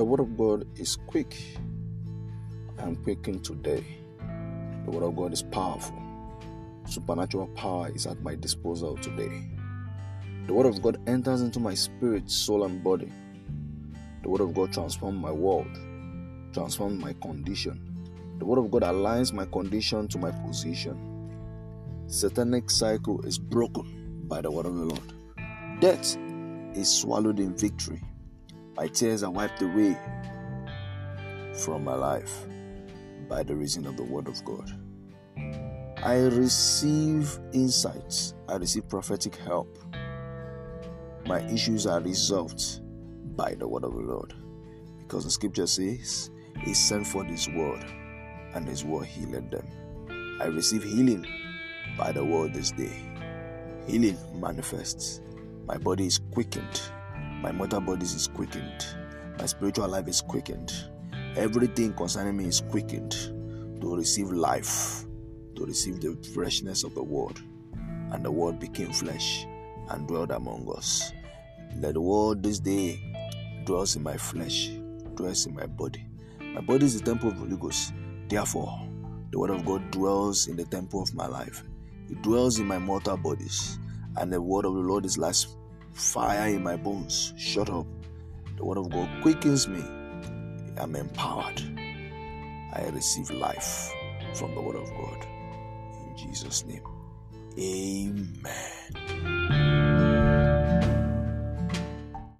The Word of God is quick. I am today. The Word of God is powerful. Supernatural power is at my disposal today. The Word of God enters into my spirit, soul, and body. The Word of God transforms my world, transforms my condition. The Word of God aligns my condition to my position. Satanic cycle is broken by the Word of the Lord. Death is swallowed in victory. My tears are wiped away from my life by the reason of the Word of God. I receive insights, I receive prophetic help. My issues are resolved by the Word of the Lord. Because the scripture says, He sent for His Word, and His Word healed them. I receive healing by the Word this day. Healing manifests. My body is quickened. My mortal body is quickened. My spiritual life is quickened. Everything concerning me is quickened to receive life, to receive the freshness of the word. And the word became flesh and dwelled among us. Let the word this day dwells in my flesh, dwells in my body. My body is the temple of the Holy Ghost. Therefore, the word of God dwells in the temple of my life. It dwells in my mortal bodies. And the word of the Lord is like fire in my bones. Shut up. The word of God quickens me. I'm empowered. I receive life from the word of God. In Jesus' name. Amen.